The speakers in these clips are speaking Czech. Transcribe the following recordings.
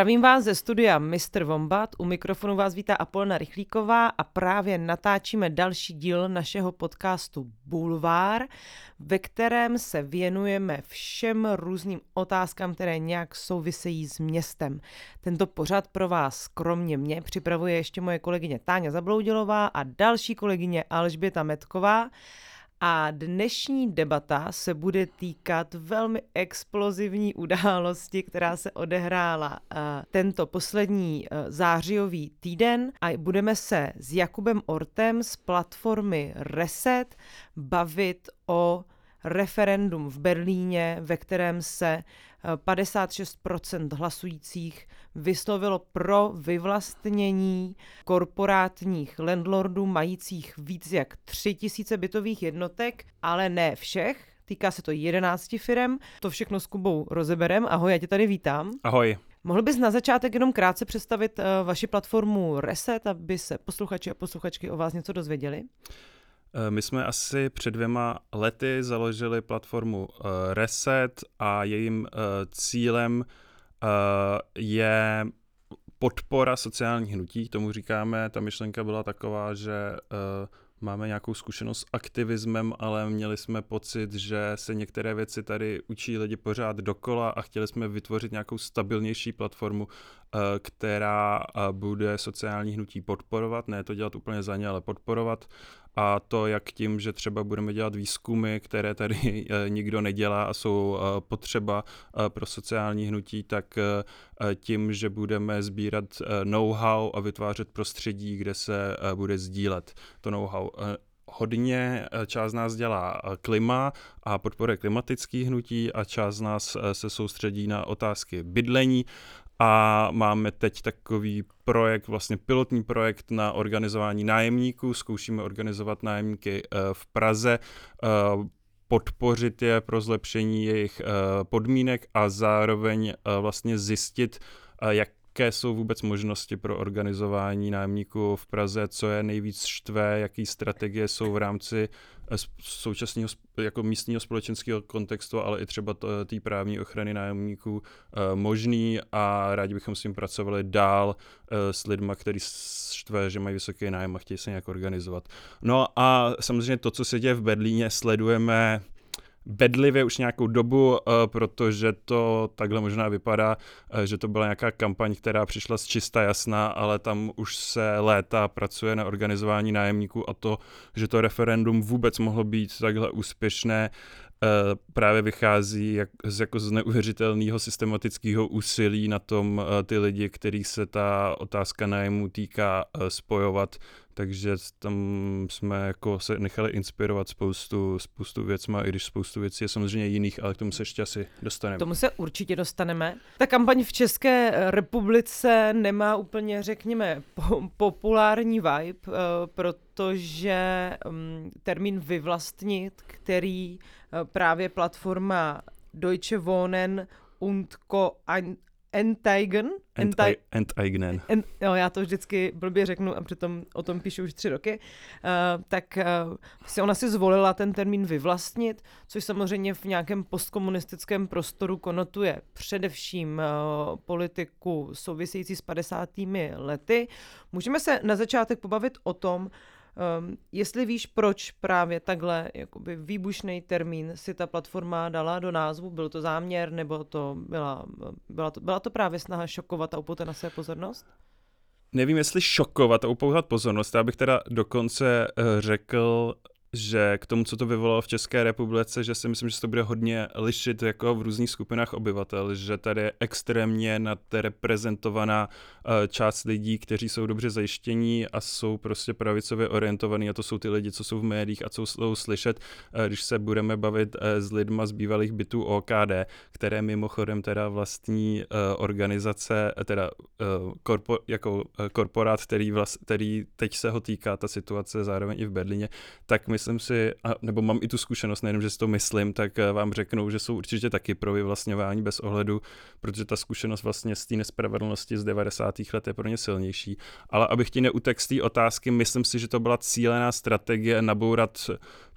Zdravím vás ze studia Mr. Vombat, u mikrofonu vás vítá Apolna Rychlíková a právě natáčíme další díl našeho podcastu Bulvár, ve kterém se věnujeme všem různým otázkám, které nějak souvisejí s městem. Tento pořad pro vás kromě mě připravuje ještě moje kolegyně Táňa Zabloudilová a další kolegyně Alžběta Metková. A dnešní debata se bude týkat velmi explozivní události, která se odehrála uh, tento poslední uh, zářijový týden. A budeme se s Jakubem Ortem z platformy Reset bavit o referendum v Berlíně, ve kterém se 56% hlasujících vyslovilo pro vyvlastnění korporátních landlordů majících víc jak 3000 bytových jednotek, ale ne všech. Týká se to 11 firm. To všechno s Kubou rozeberem. Ahoj, já tě tady vítám. Ahoj. Mohl bys na začátek jenom krátce představit uh, vaši platformu Reset, aby se posluchači a posluchačky o vás něco dozvěděli? Eh, my jsme asi před dvěma lety založili platformu eh, Reset a jejím eh, cílem je podpora sociálních hnutí, tomu říkáme. Ta myšlenka byla taková, že máme nějakou zkušenost s aktivismem, ale měli jsme pocit, že se některé věci tady učí lidi pořád dokola a chtěli jsme vytvořit nějakou stabilnější platformu, která bude sociální hnutí podporovat, ne to dělat úplně za ně, ale podporovat a to jak tím, že třeba budeme dělat výzkumy, které tady eh, nikdo nedělá a jsou eh, potřeba eh, pro sociální hnutí, tak tím, že budeme sbírat know-how a vytvářet prostředí, kde se bude sdílet to know-how. Hodně část nás dělá klima a podporuje klimatických hnutí a část nás se soustředí na otázky bydlení a máme teď takový projekt, vlastně pilotní projekt na organizování nájemníků. Zkoušíme organizovat nájemníky eh, v Praze, eh, podpořit je pro zlepšení jejich eh, podmínek a zároveň vlastně zjistit, jak jaké jsou vůbec možnosti pro organizování nájemníků v Praze, co je nejvíc štve, jaký strategie jsou v rámci eh, současného jako místního společenského kontextu, ale i třeba té právní ochrany nájemníků eh, možný? A rádi bychom s tím pracovali dál eh, s lidmi, kteří štve, že mají vysoký nájem a chtějí se nějak organizovat. No a samozřejmě to, co se děje v Berlíně, sledujeme bedlivě už nějakou dobu, uh, protože to takhle možná vypadá, uh, že to byla nějaká kampaň, která přišla z čista jasná, ale tam už se léta pracuje na organizování nájemníků a to, že to referendum vůbec mohlo být takhle úspěšné, Uh, právě vychází jak, z jako z neuvěřitelného systematického úsilí na tom ty lidi, kterých se ta otázka nájmu týká, spojovat takže tam jsme jako se nechali inspirovat spoustu, spoustu věcma, i když spoustu věcí je samozřejmě jiných, ale k tomu se ještě asi dostaneme. K tomu se určitě dostaneme. Ta kampaň v České republice nemá úplně, řekněme, po- populární vibe, uh, protože um, termín vyvlastnit, který uh, právě platforma Deutsche Wohnen und Co. Enteigen. Enti- Enteignen. En, no, já to vždycky blbě řeknu a přitom o tom píšu už tři roky. Uh, tak uh, si ona si zvolila ten termín vyvlastnit, což samozřejmě v nějakém postkomunistickém prostoru konotuje především uh, politiku související s 50. lety. Můžeme se na začátek pobavit o tom, Um, jestli víš, proč právě takhle jakoby výbušný termín si ta platforma dala do názvu, byl to záměr, nebo to byla, byla, to, byla to právě snaha šokovat a upoutat na své pozornost? Nevím, jestli šokovat a upoutat pozornost. Já bych teda dokonce uh, řekl, že k tomu, co to vyvolalo v České republice, že si myslím, že se to bude hodně lišit jako v různých skupinách obyvatel, že tady je extrémně nadreprezentovaná eh, část lidí, kteří jsou dobře zajištění a jsou prostě pravicově orientovaní a to jsou ty lidi, co jsou v médiích a co jsou slyšet, eh, když se budeme bavit eh, s lidma z bývalých bytů OKD, které mimochodem teda vlastní organizace, teda korpo, jako korporát, který, vlast, který teď se ho týká ta situace zároveň i v Berlíně, tak my myslím si, a, nebo mám i tu zkušenost, nejenom, že si to myslím, tak eh, vám řeknou, že jsou určitě taky pro vyvlastňování bez ohledu, protože ta zkušenost vlastně z té nespravedlnosti z 90. let je pro ně silnější. Ale abych ti neutek z té otázky, myslím si, že to byla cílená strategie nabourat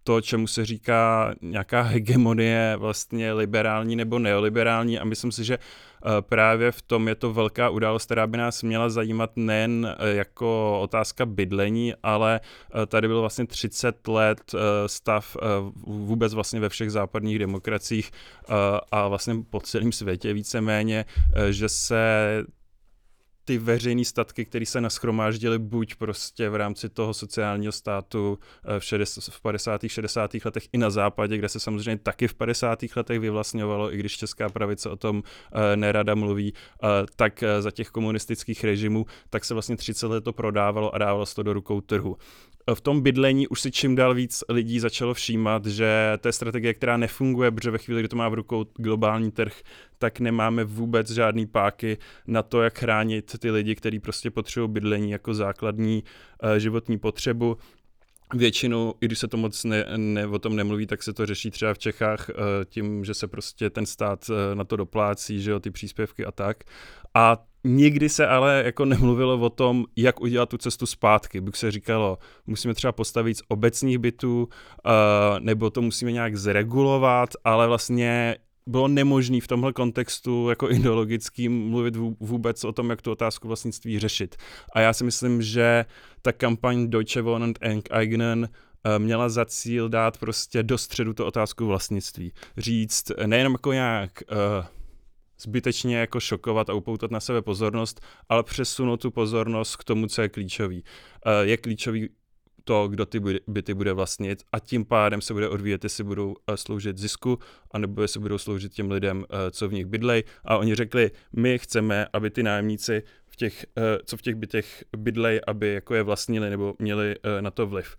to, čemu se říká nějaká hegemonie vlastně liberální nebo neoliberální. A myslím si, že eh, právě v tom je to velká událost, která by nás měla zajímat nejen eh, jako otázka bydlení, ale eh, tady byl vlastně 30 let stav vůbec vlastně ve všech západních demokraciích a vlastně po celém světě víceméně, že se ty veřejné statky, které se naschromáždily buď prostě v rámci toho sociálního státu eh, v, 60, v 50. 60. letech i na západě, kde se samozřejmě taky v 50. letech vyvlastňovalo, i když česká pravice o tom uh, nerada mluví, uh, tak za těch komunistických režimů, tak se vlastně 30 let to prodávalo a dávalo se to do rukou trhu v tom bydlení už si čím dál víc lidí začalo všímat, že to je strategie, která nefunguje, protože ve chvíli, kdy to má v rukou globální trh, tak nemáme vůbec žádný páky na to, jak chránit ty lidi, kteří prostě potřebují bydlení jako základní uh, životní potřebu. Většinou, i když se to moc ne, ne, o tom nemluví, tak se to řeší třeba v Čechách uh, tím, že se prostě ten stát uh, na to doplácí, že jo, ty příspěvky a tak. A Nikdy se ale jako nemluvilo o tom, jak udělat tu cestu zpátky. Bych se říkalo, musíme třeba postavit z obecních bytů, uh, nebo to musíme nějak zregulovat, ale vlastně bylo nemožné v tomhle kontextu jako ideologickým mluvit vůbec o tom, jak tu otázku vlastnictví řešit. A já si myslím, že ta kampaň Deutsche Wohnen Enteignen eh, měla za cíl dát prostě do středu tu otázku vlastnictví. Říct nejenom jako nějak uh, zbytečně jako šokovat a upoutat na sebe pozornost, ale přesunout tu pozornost k tomu, co je klíčový. Eh, je klíčový to, kdo ty byty bude vlastnit a tím pádem se bude odvíjet, jestli budou eh, sloužit zisku, anebo jestli budou sloužit těm lidem, eh, co v nich bydlej. A oni řekli, my chceme, aby ty nájemníci, v těch, co v těch bytech bydlej, aby jako je vlastnili nebo měli na to vliv.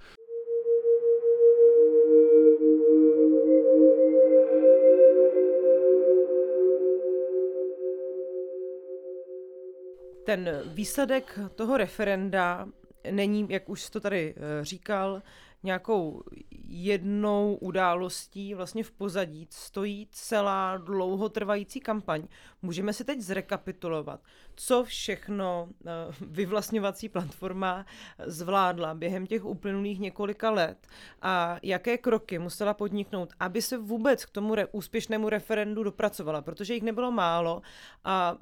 Ten výsledek toho referenda není, jak už to tady eh, říkal, nějakou jednou událostí vlastně v pozadí stojí celá dlouhotrvající kampaň. Můžeme si teď zrekapitulovat, co všechno eh, vyvlastňovací platforma zvládla během těch uplynulých několika let a jaké kroky musela podniknout, aby se vůbec k tomu re- úspěšnému referendu dopracovala, protože jich nebylo málo a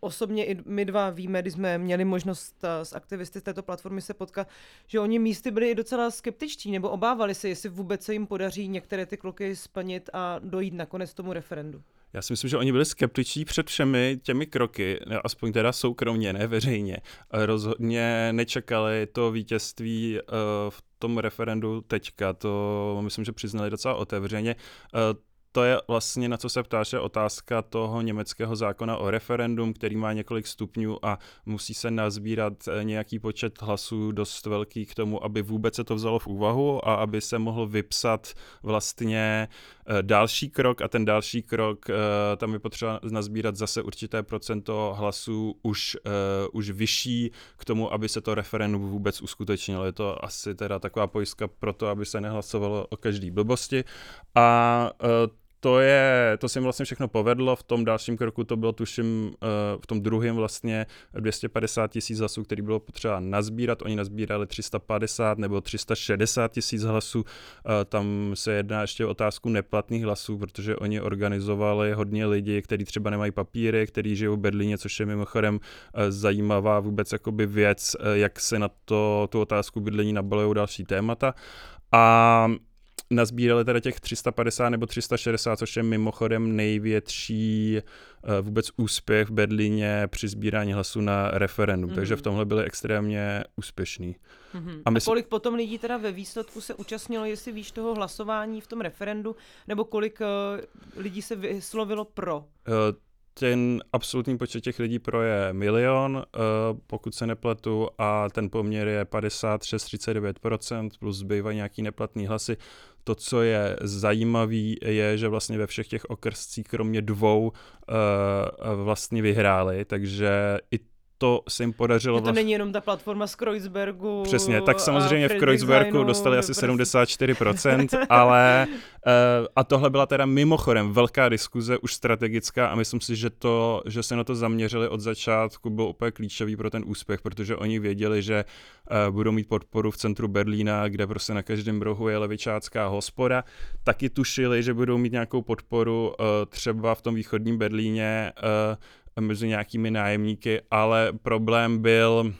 osobně i my dva víme, když jsme měli možnost eh, s aktivisty z této platformy se potkat, že oni místy byli i docela skeptičtí nebo obávali se, jestli vůbec se jim podaří některé ty kroky splnit a dojít nakonec tomu referendu. Já si myslím, že oni byli skeptičtí před všemi těmi kroky, aspoň teda soukromně, ne veřejně. Rozhodně nečekali to vítězství uh, v tom referendu teďka, to myslím, že přiznali docela otevřeně. To je vlastně, na co se ptáš, je otázka toho německého zákona o referendum, který má několik stupňů a musí se nazbírat eh, nějaký počet hlasů dost velký k tomu, aby vůbec se to vzalo v úvahu a aby se mohl vypsat vlastně další krok a ten další krok, eh, tam je potřeba nazbírat zase určité procento hlasů už, už vyšší k tomu, aby se to referendum vůbec uskutečnilo. Je to asi teda taková pojistka pro to, aby se nehlasovalo o každý blbosti a to je, to se jim vlastně všechno povedlo, v tom dalším kroku to bylo tuším, eh, v tom druhém vlastně 250 tisíc hlasů, který bylo potřeba nazbírat, oni nazbírali 350 nebo 360 tisíc hlasů, eh, tam se jedná ještě o otázku neplatných hlasů, protože oni organizovali hodně lidí, kteří třeba nemají papíry, kteří žijou v Berlíně, což je mimochodem eh, zajímavá vůbec jakoby věc, jak se na to, tu otázku bydlení nabalují další témata. A nazbírali teda těch 350 nebo 360, což je mimochodem největší uh, vůbec úspěch v Berlíně při sbírání hlasů na referendum, mm. takže v tomhle byli extrémně úspěšní. Mm-hmm. A, my a kolik potom lidí teda ve výsledku se účastnilo, jestli víš toho hlasování v tom referendu, nebo kolik uh, lidí se vyslovilo pro? Uh, ten absolutní počet těch lidí pro je milion, pokud se nepletu, a ten poměr je 56-39%, plus zbývají nějaký neplatný hlasy to, co je zajímavé, je, že vlastně ve všech těch okrscích, kromě dvou, uh, vlastně vyhráli, takže i to se jim podařilo. Že to vlastně... není jenom ta platforma z Kreuzbergu. Přesně, tak samozřejmě v Kreuzbergu dostali asi 74%, ale uh, a tohle byla teda mimochodem velká diskuze, už strategická a myslím si, že to, že se na to zaměřili od začátku, bylo úplně klíčový pro ten úspěch, protože oni věděli, že uh, budou mít podporu v centru Berlína, kde prostě na každém rohu je levičácká hospoda. Taky tušili, že budou mít nějakou podporu uh, třeba v tom východním Berlíně mezi nějakými nájemníky, ale problém byl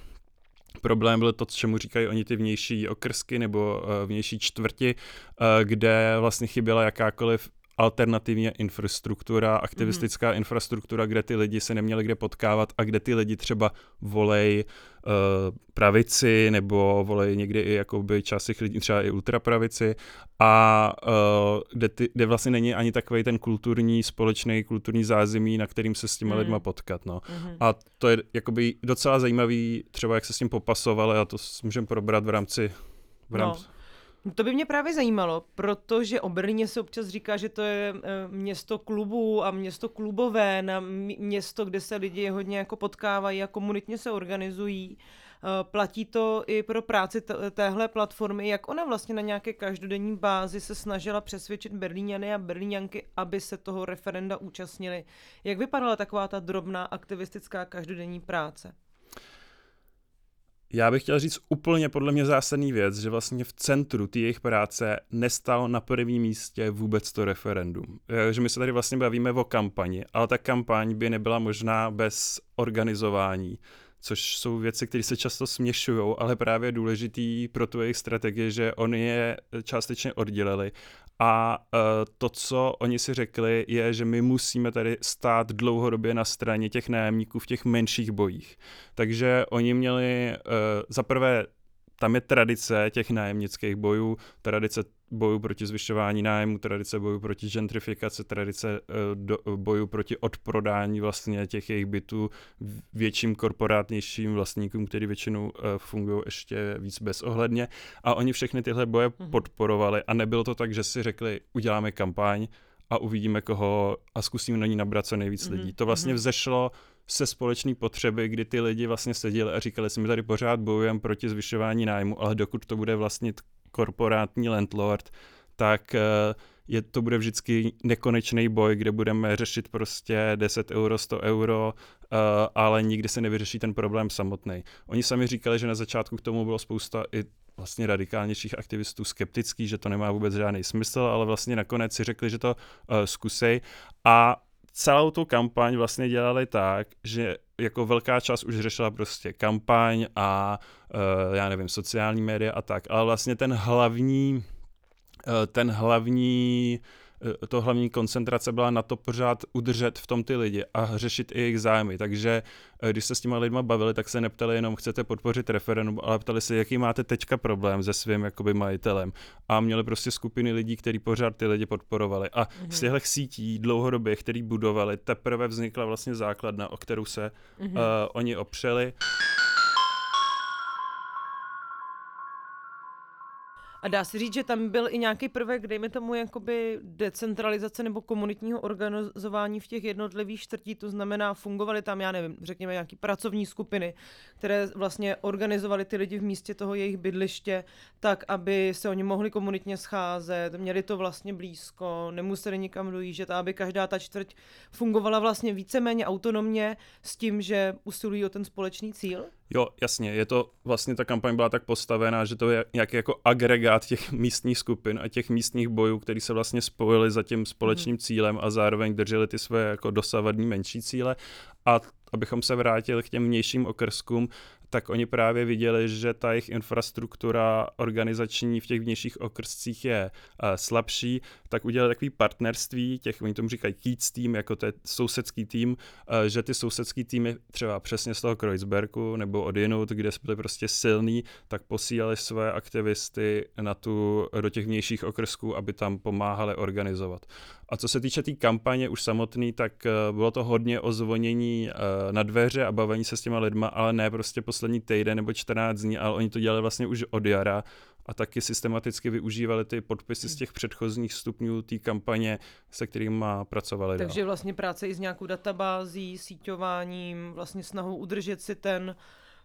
Problém byl to, čemu říkají oni ty vnější okrsky nebo uh, vnější čtvrti, uh, kde vlastně chyběla jakákoliv alternativní infrastruktura, aktivistická mm-hmm. infrastruktura, kde ty lidi se neměli kde potkávat a kde ty lidi třeba volej uh, pravici nebo volej někdy i jakoby část těch lidí třeba i ultrapravici a uh, kde, ty, kde vlastně není ani takový ten kulturní, společný kulturní zázemí, na kterým se s těma mm. lidma potkat. No. Mm-hmm. A to je jakoby docela zajímavý, třeba jak se s tím popasovali a to můžeme probrat v rámci v no. rámci, no. To by mě právě zajímalo, protože o Berlíně se občas říká, že to je eh, město klubů a město klubové, na město, kde se lidi hodně jako potkávají a komunitně se organizují. Eh, platí to i pro práci téhle platformy, jak ona vlastně na nějaké každodenní bázi se snažila přesvědčit Berlíňany a Berlíňanky, aby se toho referenda účastnili. Jak vypadala taková ta drobná aktivistická každodenní práce? Já bych chtěl říct úplně podle mě zásadní věc, že vlastně v centru té jejich práce nestalo na prvním místě vůbec to referendum. Že my se tady vlastně bavíme o kampani, ale ta kampaň by nebyla možná bez organizování, což jsou věci, které se často směšují, ale právě důležitý pro tu jejich strategii, že oni je částečně oddělili a uh, to, co oni si řekli, je, že my musíme tady stát dlouhodobě na straně těch nájemníků v těch menších bojích. Takže oni měli uh, za prvé tam je tradice těch nájemnických bojů, tradice bojů proti zvyšování nájmu, tradice bojů proti gentrifikaci, tradice uh, do, bojů proti odprodání vlastně těch jejich bytů větším korporátnějším vlastníkům, který většinou uh, fungují ještě víc bezohledně. A oni všechny tyhle boje mm-hmm. podporovali a nebylo to tak, že si řekli, uděláme kampaň a uvidíme koho a zkusíme na ní nabrat co nejvíc mm-hmm. lidí. To vlastně mm-hmm. vzešlo se společné potřeby, kdy ty lidi vlastně seděli a říkali si, my tady pořád bojujeme proti zvyšování nájmu, ale dokud to bude vlastnit korporátní landlord, tak eh, je, to bude vždycky nekonečný boj, kde budeme řešit prostě 10 euro, 100 euro, uh, ale nikdy se nevyřeší ten problém samotný. Oni sami říkali, že na začátku k tomu bylo spousta i vlastně radikálnějších aktivistů skeptický, že to nemá vůbec žádný smysl, ale vlastně nakonec si řekli, že to uh, zkusej. A celou tu kampaň vlastně dělali tak, že jako velká část už řešila prostě kampaň a uh, já nevím, sociální média a tak, ale vlastně ten hlavní, uh, ten hlavní Eh, to hlavní koncentrace byla na to pořád udržet v tom ty lidi a řešit i jejich zájmy. Takže eh, když se s těma lidma bavili, tak se neptali jenom, chcete podpořit referendum, ale ptali se, jaký máte teďka problém se svým jakoby majitelem. A měli prostě skupiny lidí, kteří pořád ty lidi podporovali. A mm-hmm. z těchto sítí dlouhodobě, který budovali, teprve vznikla vlastně základna, o kterou se mm-hmm. uh, oni opřeli. A dá se říct, že tam byl i nějaký prvek, dejme tomu, jakoby decentralizace nebo komunitního organizování v těch jednotlivých čtvrtí, to znamená, fungovaly tam, já nevím, řekněme, nějaký pracovní skupiny, které vlastně organizovaly ty lidi v místě toho jejich bydliště, tak, aby se oni mohli komunitně scházet, měli to vlastně blízko, nemuseli nikam dojíždět, aby každá ta čtvrť fungovala vlastně víceméně autonomně s tím, že usilují o ten společný cíl? Jo, jasně, je to, vlastně ta kampaň byla tak postavená, že to je nějaký jako agregát těch místních skupin a těch místních bojů, který se vlastně spojili za tím společným mm. cílem a zároveň drželi ty své jako dosavadní menší cíle a abychom se vrátili k těm vnějším okrskům, tak oni právě viděli, že ta jejich infrastruktura organizační v těch vnějších okrscích je uh, slabší, tak udělali takový partnerství, těch, oni tomu říkají Keats tým, jako to je sousedský tým, uh, že ty sousedský týmy třeba přesně z toho Kreuzbergu nebo od jinut, kde byly prostě silný, tak posílali své aktivisty na tu, do těch vnějších okrsků, aby tam pomáhali organizovat. A co se týče té tý kampaně už samotný, tak uh, bylo to hodně o zvonění na dveře a bavení se s těma lidma, ale ne prostě poslední týden nebo 14 dní, ale oni to dělali vlastně už od jara a taky systematicky využívali ty podpisy z těch předchozích stupňů té kampaně, se kterými pracovali. Takže vlastně práce i s nějakou databází, síťováním, vlastně snahou udržet si ten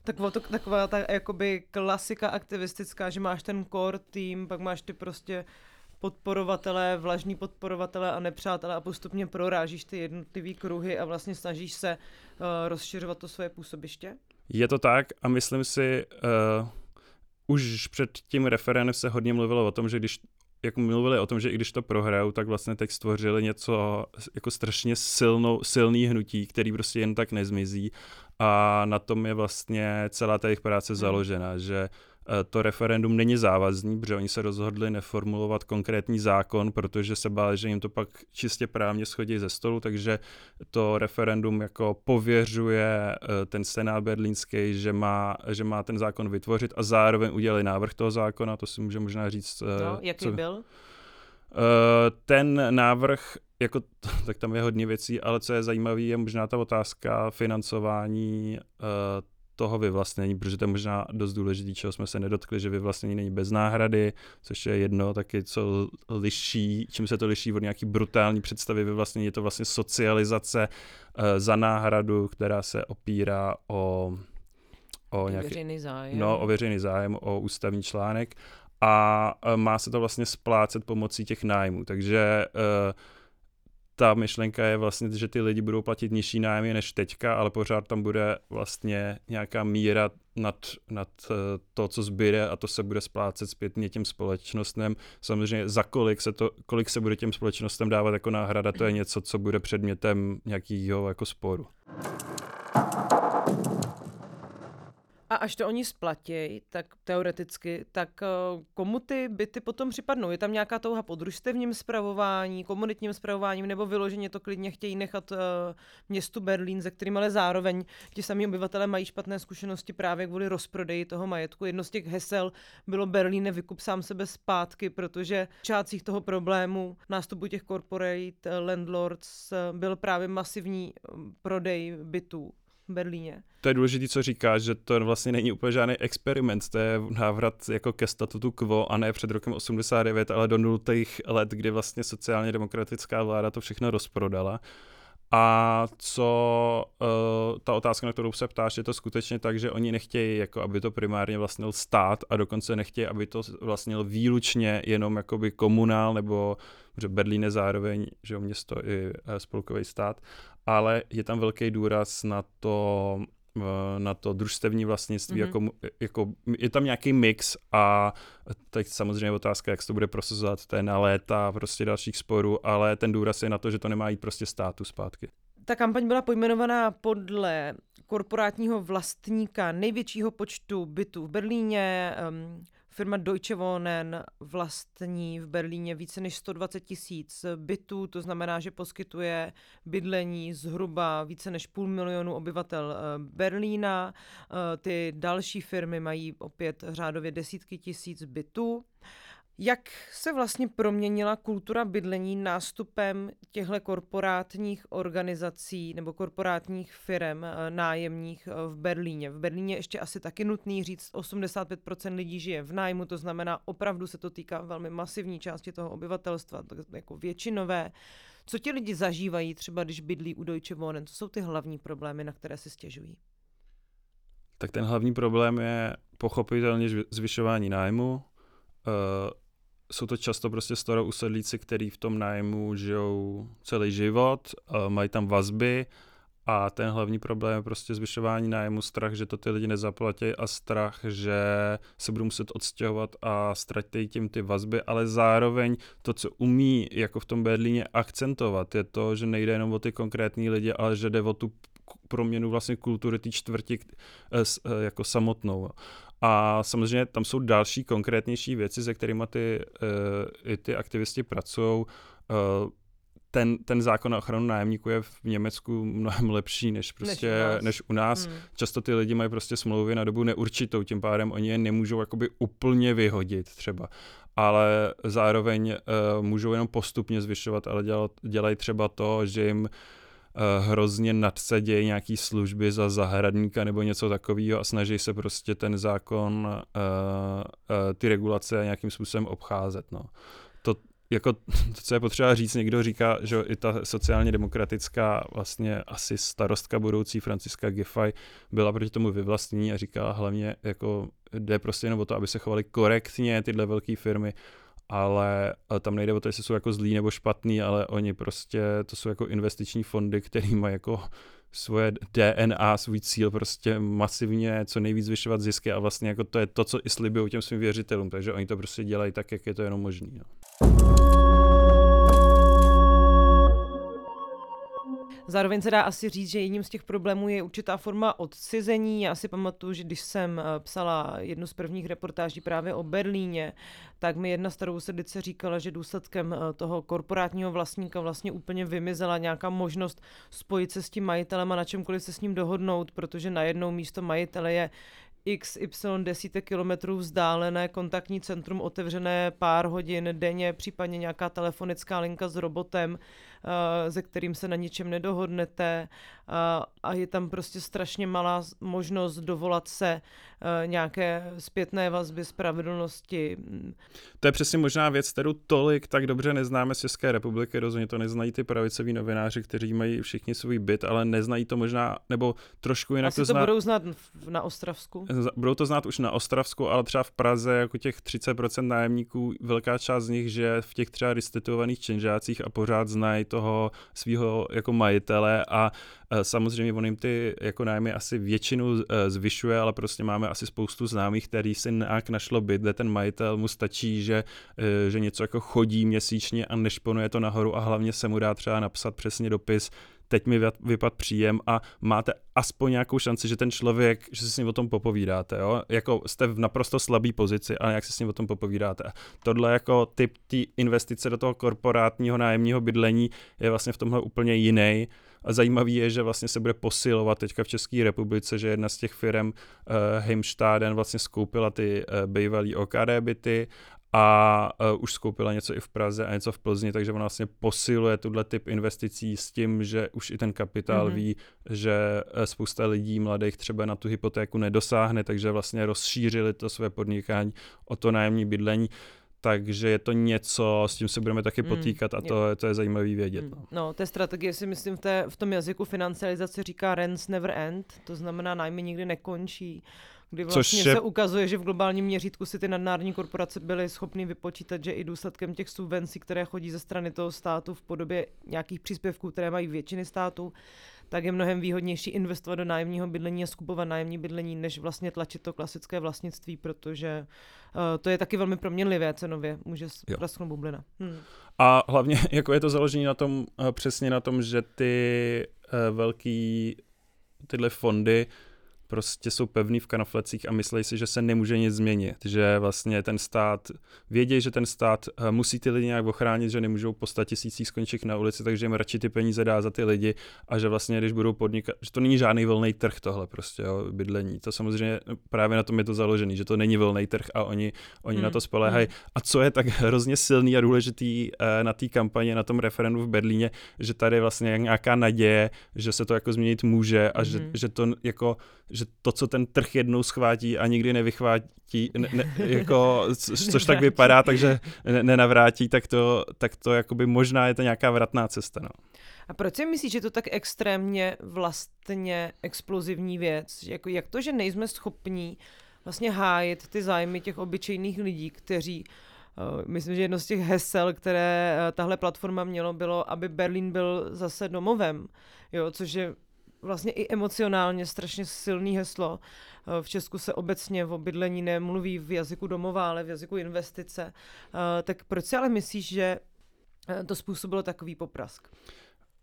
taková, to, taková ta jakoby klasika aktivistická, že máš ten core tým, pak máš ty prostě podporovatelé, vlažní podporovatelé a nepřátelé a postupně prorážíš ty jednotlivé kruhy a vlastně snažíš se uh, rozšiřovat to svoje působiště? Je to tak a myslím si, uh, už před tím referendem se hodně mluvilo o tom, že když jak mluvili o tom, že i když to prohrajou, tak vlastně teď stvořili něco jako strašně silnou, silný hnutí, který prostě jen tak nezmizí a na tom je vlastně celá ta jejich práce hmm. založena, že Eh, to referendum není závazný, protože oni se rozhodli neformulovat konkrétní zákon, protože se báli, že jim to pak čistě právně schodí ze stolu, takže to referendum jako pověřuje eh, ten senát berlínský, že má, že má ten zákon vytvořit a zároveň udělali návrh toho zákona, to si může možná říct. Eh, no, jaký co... byl? Ten návrh, jako, tak tam je hodně věcí, ale co je zajímavé, je možná ta otázka financování toho vyvlastnění, protože to je možná dost důležitý, čeho jsme se nedotkli, že vyvlastnění není bez náhrady, což je jedno taky, co liší, čím se to liší od nějaký brutální představy vyvlastnění, je to vlastně socializace uh, za náhradu, která se opírá o o nějaký, veřejný zájem. No, o veřejný zájem, o ústavní článek a uh, má se to vlastně splácet pomocí těch nájmů, takže uh, ta myšlenka je vlastně, že ty lidi budou platit nižší nájmy než teďka, ale pořád tam bude vlastně nějaká míra nad, nad eh, to, co zbyde a to se bude splácet zpětně těm společnostem. Samozřejmě za kolik se, to, kolik se bude těm společnostem dávat jako náhrada, to je něco, co bude předmětem nějakého jako sporu. A až to oni splatí, tak teoreticky, tak eh, komu ty byty potom připadnou? Je tam nějaká touha po družstevním zpravování, komunitním zpravováním, nebo vyloženě to klidně chtějí nechat uh, městu Berlín, ze kterým ale zároveň ti sami obyvatele mají špatné zkušenosti právě kvůli rozprodeji toho majetku. Jedno z těch hesel bylo Berlíne vykup sám sebe zpátky, protože v čácích toho problému nástupu těch corporate eh, landlords byl právě masivní prodej bytů Berlíně. To je důležité, co říkáš, že to vlastně není úplně žádný experiment, to je návrat jako ke statutu quo a ne před rokem 89, ale do nultých let, kdy vlastně sociálně demokratická vláda to všechno rozprodala. A co uh, ta otázka, na kterou se ptáš, je to skutečně tak, že oni nechtějí, jako aby to primárně vlastnil stát a dokonce nechtějí, aby to vlastnil výlučně jenom jakoby komunál nebo že Berlín je zároveň že město i eh, spolkový stát, ale je tam velký důraz na to, eh, na to družstevní vlastnictví, mm-hmm. jako, jako je tam nějaký mix a teď samozřejmě otázka, jak se to bude prosazovat, to je na léta prostě dalších sporů, ale ten důraz je na to, že to nemá jít prostě státu zpátky. Ta kampaň byla pojmenovaná podle korporátního vlastníka největšího počtu bytů v Berlíně, um, Firma Deutsche Wohnen vlastní v Berlíně více než 120 tisíc bytů, to znamená, že poskytuje bydlení zhruba více než půl milionu obyvatel eh, Berlína. Eh, ty další firmy mají opět řádově desítky tisíc bytů. Jak se vlastně proměnila kultura bydlení nástupem těchto korporátních organizací nebo korporátních firm eh, nájemních eh, v Berlíně? V Berlíně ještě asi taky nutný říct, 85% lidí žije v nájmu, to znamená opravdu se to týká velmi masivní části toho obyvatelstva, jako většinové. Co ti lidi zažívají třeba, když bydlí u Deutsche Wohnen? Co jsou ty hlavní problémy, na které se stěžují? Tak ten hlavní problém je pochopitelně zvyšování nájmu, eh, jsou to často prostě starou usedlíci, kteří v tom nájmu žijou celý život, mají tam vazby a ten hlavní problém je prostě zvyšování nájmu, strach, že to ty lidi nezaplatí a strach, že se budou muset odstěhovat a ztratí tím ty vazby, ale zároveň to, co umí jako v tom Berlíně akcentovat, je to, že nejde jenom o ty konkrétní lidi, ale že jde o tu proměnu vlastně kultury té čtvrti eh, eh, jako samotnou. A samozřejmě tam jsou další konkrétnější věci, se kterými ty, uh, i ty aktivisti pracují. Uh, ten, ten zákon na ochranu nájemníků je v Německu mnohem lepší než, prostě, než u nás. Než u nás. Hmm. Často ty lidi mají prostě smlouvy na dobu neurčitou, tím pádem oni je nemůžou jakoby úplně vyhodit třeba. Ale zároveň uh, můžou jenom postupně zvyšovat, ale dělat, dělají třeba to, že jim hrozně nadsadějí nějaký služby za zahradníka nebo něco takového a snaží se prostě ten zákon, uh, uh, ty regulace nějakým způsobem obcházet. No. To, jako to, co je potřeba říct, někdo říká, že i ta sociálně demokratická vlastně asi starostka budoucí Franciska Giffey byla proti tomu vyvlastnění a říká hlavně jako jde prostě jenom o to, aby se chovali korektně tyhle velké firmy ale tam nejde o to, jestli jsou jako zlí nebo špatný, ale oni prostě, to jsou jako investiční fondy, který mají jako svoje DNA, svůj cíl prostě masivně co nejvíc zvyšovat zisky a vlastně jako to je to, co i slibují těm svým věřitelům, takže oni to prostě dělají tak, jak je to jenom možný. No. Zároveň se dá asi říct, že jedním z těch problémů je určitá forma odcizení. Já si pamatuju, že když jsem eh, psala jednu z prvních reportáží právě o Berlíně, tak mi jedna starou sedice říkala, že důsledkem eh, toho korporátního vlastníka vlastně úplně vymizela nějaká možnost spojit se s tím majitelem a na čemkoliv se s ním dohodnout, protože najednou místo majitele je XY desítek kilometrů vzdálené kontaktní centrum otevřené pár hodin denně, případně nějaká telefonická linka s robotem, Eh, ze kterým se na ničem nedohodnete a je tam prostě strašně malá možnost dovolat se eh, nějaké zpětné vazby spravedlnosti. To je přesně možná věc, kterou tolik tak dobře neznáme z České republiky, rozhodně to neznají ty pravicoví novináři, kteří mají všichni svůj byt, ale neznají to možná, nebo trošku jinak Asi to, zná... budou znát na Ostravsku? Budou to znát už na Ostravsku, ale třeba v Praze jako těch 30% nájemníků, velká část z nich, že v těch třeba restituovaných činžácích a pořád znají toho svého jako majitele a e, samozřejmě on jim ty jako nájmy asi většinu e, zvyšuje, ale prostě máme asi spoustu známých, který si nějak našlo byt, kde ten majitel mu stačí, že, e, že něco jako chodí měsíčně a nešponuje to nahoru a hlavně se mu dá třeba napsat přesně dopis, teď mi vypad příjem a máte aspoň nějakou šanci, že ten člověk, že si s ním o tom popovídáte, jo? Jako jste v naprosto slabý pozici, ale jak si s ním o tom popovídáte. Tohle jako typ té investice do toho korporátního nájemního bydlení je vlastně v tomhle úplně jiný. A zajímavý je, že vlastně se bude posilovat teďka v České republice, že jedna z těch firm uh, Heimstaden vlastně skoupila ty uh, bývalý OKD byty a uh, už skoupila něco i v Praze a něco v Plzni, takže ona vlastně posiluje tuhle typ investicí s tím, že už i ten kapitál mm-hmm. ví, že e, spousta lidí mladých třeba na tu hypotéku nedosáhne, takže vlastně rozšířili to své podnikání o to nájemní bydlení takže je to něco, s tím se budeme taky mm, potýkat a to, je, to je zajímavý vědět. Mm. No. no, té strategie si myslím v, té, v tom jazyku financializace říká rents never end, to znamená nájmy nikdy nekončí kdy vlastně je... se ukazuje, že v globálním měřítku si ty nadnárodní korporace byly schopny vypočítat, že i důsledkem těch subvencí, které chodí ze strany toho státu v podobě nějakých příspěvků, které mají většiny států, tak je mnohem výhodnější investovat do nájemního bydlení a skupovat nájemní bydlení, než vlastně tlačit to klasické vlastnictví, protože uh, to je taky velmi proměnlivé cenově, může prasknout bublina. Hmm. A hlavně jako je to založené na tom, uh, přesně na tom, že ty uh, velký tyhle fondy prostě jsou pevný v kanoflecích a myslí si, že se nemůže nic změnit, že vlastně ten stát, vědějí, že ten stát eh, musí ty lidi nějak ochránit, že nemůžou po tisících skončit na ulici, takže jim radši ty peníze dá za ty lidi a že vlastně, když budou podnikat, že to není žádný volný trh tohle prostě, jo, bydlení. To samozřejmě právě na tom je to založený, že to není volný trh a oni, oni hmm. na to spolehají. Hmm. A co je tak hrozně silný a důležitý eh, na té kampani, na tom referendu v Berlíně, že tady vlastně nějaká naděje, že se to jako změnit může a hmm. že, že to jako že to, co ten trh jednou schvátí a nikdy nevychvátí, ne, ne, jako, což tak vypadá, takže ne, nenavrátí, tak to, tak to jakoby možná je to nějaká vratná cesta. No. A proč si myslíš, že to tak extrémně vlastně explozivní věc? Jako, jak to, že nejsme schopní vlastně hájit ty zájmy těch obyčejných lidí, kteří Uh, myslím, že jedno z těch hesel, které uh, tahle platforma mělo, bylo, aby Berlín byl zase domovem, jo, což je vlastně i emocionálně strašně silný heslo. Eh, v Česku se obecně o bydlení nemluví v jazyku domova, ale v jazyku investice. Eh, tak proč si ale myslíš, že eh, to způsobilo takový poprask?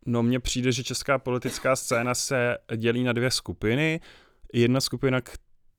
No mně přijde, že česká politická scéna se dělí na dvě skupiny. Jedna skupina,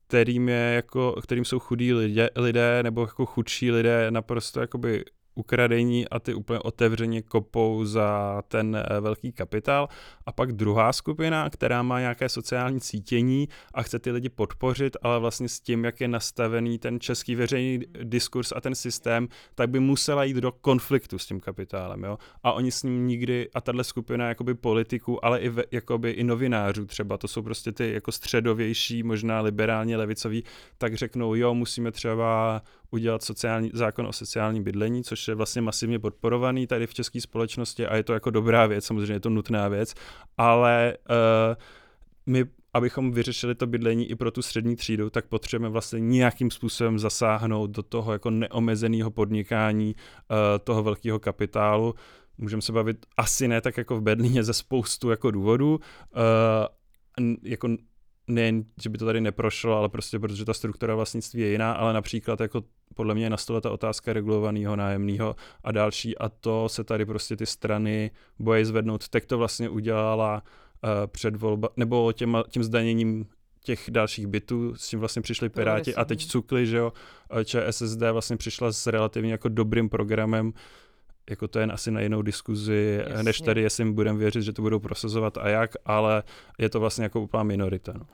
kterým, je jako, kterým jsou chudí lidé, lidé nebo jako chudší lidé naprosto jakoby ukradení a ty úplně otevřeně kopou za ten eh, velký kapitál. A pak druhá skupina, která má nějaké sociální cítění a chce ty lidi podpořit, ale vlastně s tím, jak je nastavený ten český veřejný diskurs a ten systém, tak by musela jít do konfliktu s tím kapitálem. Jo? A oni s ním nikdy, a tahle skupina jakoby politiků, ale i, ve, jakoby i novinářů třeba, to jsou prostě ty jako středovější, možná liberálně levicoví, tak řeknou, jo, musíme třeba udělat sociální, zákon o sociálním bydlení, což je vlastně masivně podporovaný tady v české společnosti a je to jako dobrá věc, samozřejmě je to nutná věc, ale uh, my abychom vyřešili to bydlení i pro tu střední třídu, tak potřebujeme vlastně nějakým způsobem zasáhnout do toho jako neomezeného podnikání uh, toho velkého kapitálu. Můžeme se bavit asi ne tak jako v Berlíně ze spoustu jako důvodů, uh, jako nejen, že by to tady neprošlo, ale prostě protože ta struktura vlastnictví je jiná, ale například jako podle mě je na stole ta otázka regulovaného nájemného a další a to se tady prostě ty strany bojí zvednout. Tak to vlastně udělala uh, před volba, nebo těma, tím zdaněním těch dalších bytů, s tím vlastně přišli Piráti a teď cukli, že jo, ČSSD vlastně přišla s relativně jako dobrým programem, jako to je asi na jinou diskuzi, Jasně. než tady, jestli budeme věřit, že to budou prosazovat a jak, ale je to vlastně jako úplná minorita. No.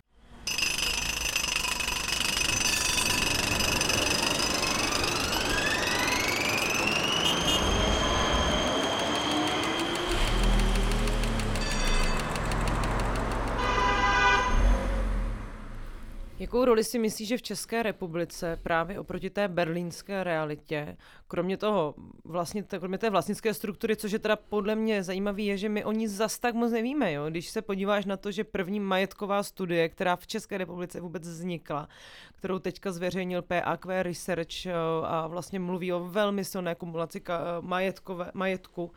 Jakou roli si myslíš, že v České republice právě oproti té berlínské realitě, kromě toho vlastně, kromě té vlastnické struktury, což je teda podle mě zajímavé, je, že my o ní zas tak moc nevíme. Jo? Když se podíváš na to, že první majetková studie, která v České republice vůbec vznikla, kterou teďka zveřejnil PAQ Research a vlastně mluví o velmi silné kumulaci majetkové, majetku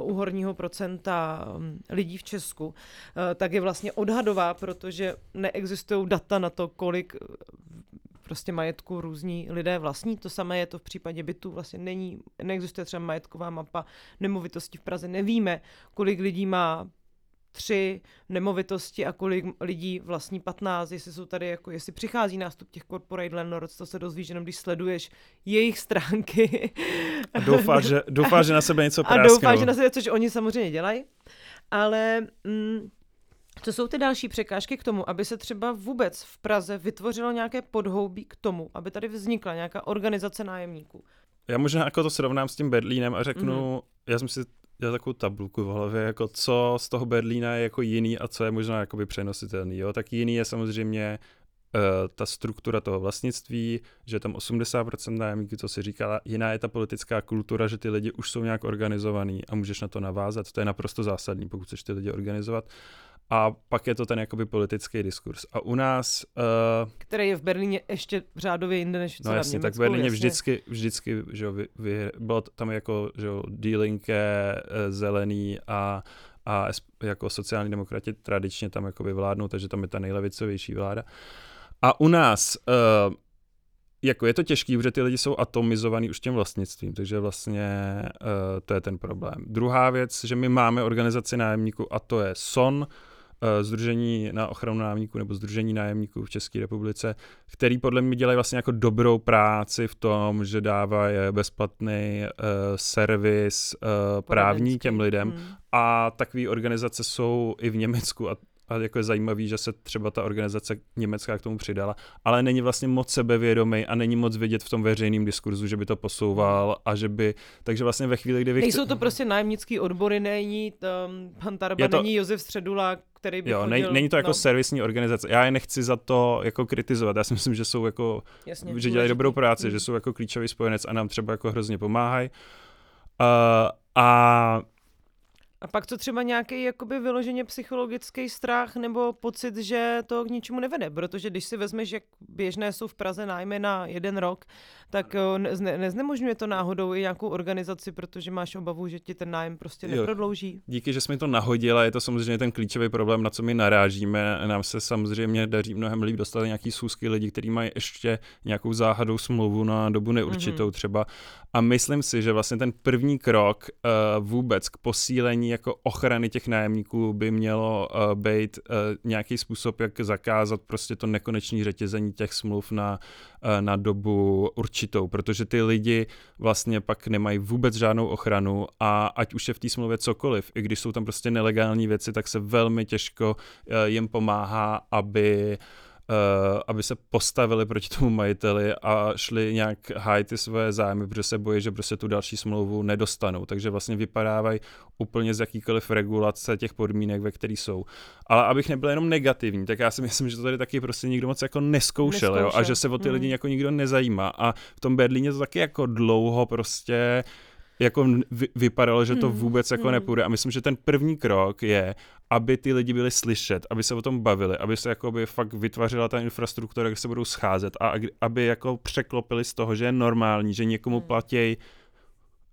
u horního procenta hm, lidí v Česku, tak je vlastně odhadová, protože neexistují data na to, kolik eh, prostě majetku různí lidé vlastní. To samé je to v případě bytů. Vlastně není, neexistuje třeba majetková mapa nemovitostí v Praze. Nevíme, kolik lidí má tři nemovitosti a kolik lidí vlastní 15, jestli jsou tady, jako jestli přichází nástup těch corporate landlords, to se dozvíš jenom, když sleduješ jejich stránky. A doufá, že, doufá, že na sebe něco prásknou. A doufá, že na sebe, což oni samozřejmě dělají. Ale mm, co jsou ty další překážky k tomu, aby se třeba vůbec v Praze vytvořilo nějaké podhoubí k tomu, aby tady vznikla nějaká organizace nájemníků? Já možná jako to srovnám s tím Berlínem a řeknu, mm-hmm. já jsem si dělal takovou tabulku v hlavě, jako co z toho Berlína je jako jiný a co je možná jakoby přenositelný. Jo? Tak jiný je samozřejmě uh, ta struktura toho vlastnictví, že je tam 80% nájemníků, co si říkala. Jiná je ta politická kultura, že ty lidi už jsou nějak organizovaný a můžeš na to navázat. To je naprosto zásadní, pokud chceš ty lidi organizovat a pak je to ten jakoby politický diskurs. A u nás... Uh, Který je v Berlíně ještě řádově jinde než No jasně, tak v Berlíně jasně. vždycky, vždycky že jo, vy, vy, bylo tam jako že jo, dílinké, eh, zelený a, a jako sociální demokrati tradičně tam jakoby vládnou, takže tam je ta nejlevicovější vláda. A u nás uh, jako je to těžký, protože ty lidi jsou atomizovaný už tím vlastnictvím, takže vlastně uh, to je ten problém. Druhá věc, že my máme organizaci nájemníků a to je SON, Združení na ochranu nájemníků nebo Združení nájemníků v České republice, který podle mě dělají vlastně jako dobrou práci v tom, že dávají bezplatný uh, servis uh, právní těm lidem hmm. a takové organizace jsou i v Německu a a jako je zajímavý, že se třeba ta organizace německá k tomu přidala, ale není vlastně moc sebevědomý a není moc vidět v tom veřejném diskurzu, že by to posouval a že by, takže vlastně ve chvíli, kdy vy... Nejsou to prostě nájemnický odbory, není um, pan Tarba, to... není Josef Středula, který by jo, chodil, není to jako no. servisní organizace. Já je nechci za to jako kritizovat. Já si myslím, že jsou jako, Jasně, že dělají dobrou práci, mm. že jsou jako klíčový spojenec a nám třeba jako hrozně pomáhají. Uh, a a pak to třeba nějaký jakoby vyloženě psychologický strach nebo pocit, že to k ničemu nevede, protože když si vezmeš, jak běžné jsou v Praze nájmy na jeden rok, tak eh, ne, neznemožňuje to náhodou i nějakou organizaci, protože máš obavu, že ti ten nájem prostě jo. neprodlouží. Díky, že jsme to nahodila, je to samozřejmě ten klíčový problém, na co my narážíme. Nám se samozřejmě daří mnohem líp dostat nějaký schůzky lidí, kteří mají ještě nějakou záhadou smlouvu na dobu neurčitou mm-hmm. třeba. A myslím si, že vlastně ten první krok uh, vůbec k posílení jako ochrany těch nájemníků by mělo uh, být uh, nějaký způsob, jak zakázat prostě to nekonečné řetězení těch smluv na, uh, na dobu určitou, protože ty lidi vlastně pak nemají vůbec žádnou ochranu a ať už je v té smlouvě cokoliv, i když jsou tam prostě nelegální věci, tak se velmi těžko uh, jim pomáhá, aby uh, aby se postavili proti tomu majiteli a šli nějak hájit ty svoje zájmy, protože se bojí, že prostě tu další smlouvu nedostanou. Takže vlastně vypadávají úplně z jakýkoliv regulace těch podmínek, ve kterých jsou. Ale abych nebyl jenom negativní, tak já si myslím, že to tady taky prostě nikdo moc jako neskoušel, neskoušel. Jo? a že se o ty hmm. lidi jako nikdo nezajímá. A v tom Berlíně to taky jako dlouho prostě jako vypadalo, že to hmm, vůbec jako hmm. nepůjde. A myslím, že ten první krok je, aby ty lidi byli slyšet, aby se o tom bavili, aby se jakoby fakt vytvořila ta infrastruktura, kde se budou scházet a aby jako překlopili z toho, že je normální, že někomu hmm. platí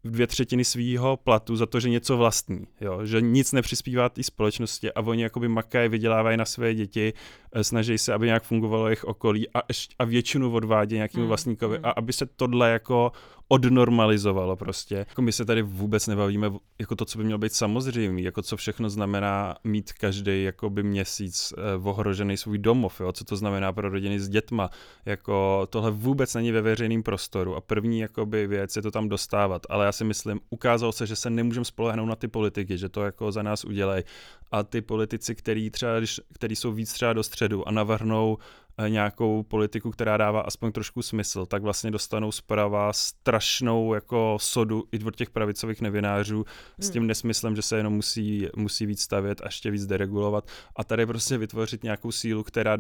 dvě třetiny svýho platu za to, že něco vlastní, jo? že nic nepřispívá té společnosti a oni jakoby makají, vydělávají na své děti, eh, snaží se, aby nějak fungovalo jejich okolí a, a většinu odvádí nějakému hmm. vlastníkovi hmm. a aby se tohle jako odnormalizovalo prostě. Jako my se tady vůbec nebavíme jako to, co by mělo být samozřejmé, jako co všechno znamená mít každý jakoby měsíc eh, ohrožený svůj domov, jo? co to znamená pro rodiny s dětma. Jako tohle vůbec není ve veřejném prostoru a první jakoby věc je to tam dostávat, ale já si myslím, ukázalo se, že se nemůžeme spolehnout na ty politiky, že to jako za nás udělají a ty politici, který třeba, který jsou víc třeba do středu a navrhnou nějakou politiku, která dává aspoň trošku smysl, tak vlastně dostanou zprava strašnou jako sodu i od těch pravicových nevinářů hmm. s tím nesmyslem, že se jenom musí, musí víc stavět a ještě víc deregulovat a tady prostě vytvořit nějakou sílu, která,